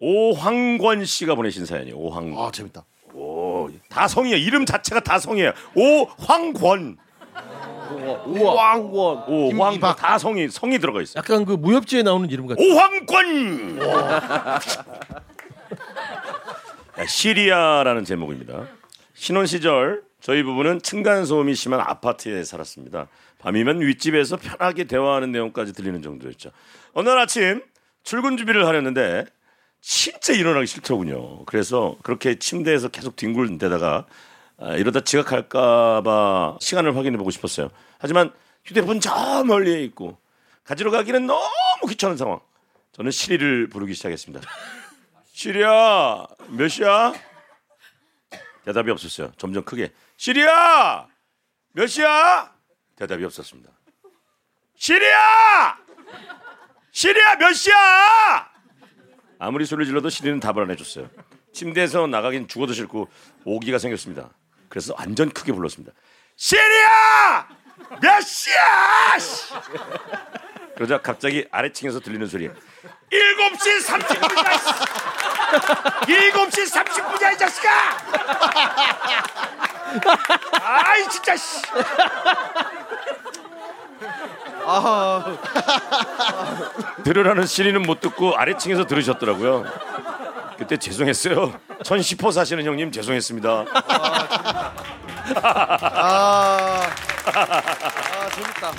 오황권 씨가 보내신 사연이에요. 오황권. 아 재밌다. 오, 다 성이에요. 이름 자체가 다 성이에요. 오황권. 오황권 김이박. 다 성이 성이 들어가 있어 요. 약간 그 무협지에 나오는 이름 같아. 오황권. 야, 시리아라는 제목입니다. 신혼 시절 저희 부부는 층간 소음이 심한 아파트에 살았습니다. 밤이면 윗집에서 편하게 대화하는 내용까지 들리는 정도였죠. 어느 날 아침 출근 준비를 하려는데 진짜 일어나기 싫더군요. 그래서 그렇게 침대에서 계속 뒹굴대다가 아, 이러다 지각할까봐 시간을 확인해 보고 싶었어요. 하지만 휴대폰 저 멀리에 있고 가지러 가기는 너무 귀찮은 상황. 저는 시리를 부르기 시작했습니다. 시리야 몇 시야? 대답이 없었어요. 점점 크게 시리야 몇 시야? 대답이 없었습니다. 시리야 시리야 몇 시야? 아무리 소리를 질러도 시리는 답을 안 해줬어요. 침대에서 나가긴 죽어도 싫고 오기가 생겼습니다. 그래서 완전 크게 불렀습니다. 시리야 몇 시야? 씨! 그러자 갑자기 아래층에서 들리는 소리. 7시 30분이다. 7시 30분이야 이 자식아. 아이 진짜 씨. 들으라는 시리는 못 듣고 아래층에서 들으셨더라고요. 그때 죄송했어요. 천시포 사시는 형님 죄송했습니다. 아, 아 재밌다.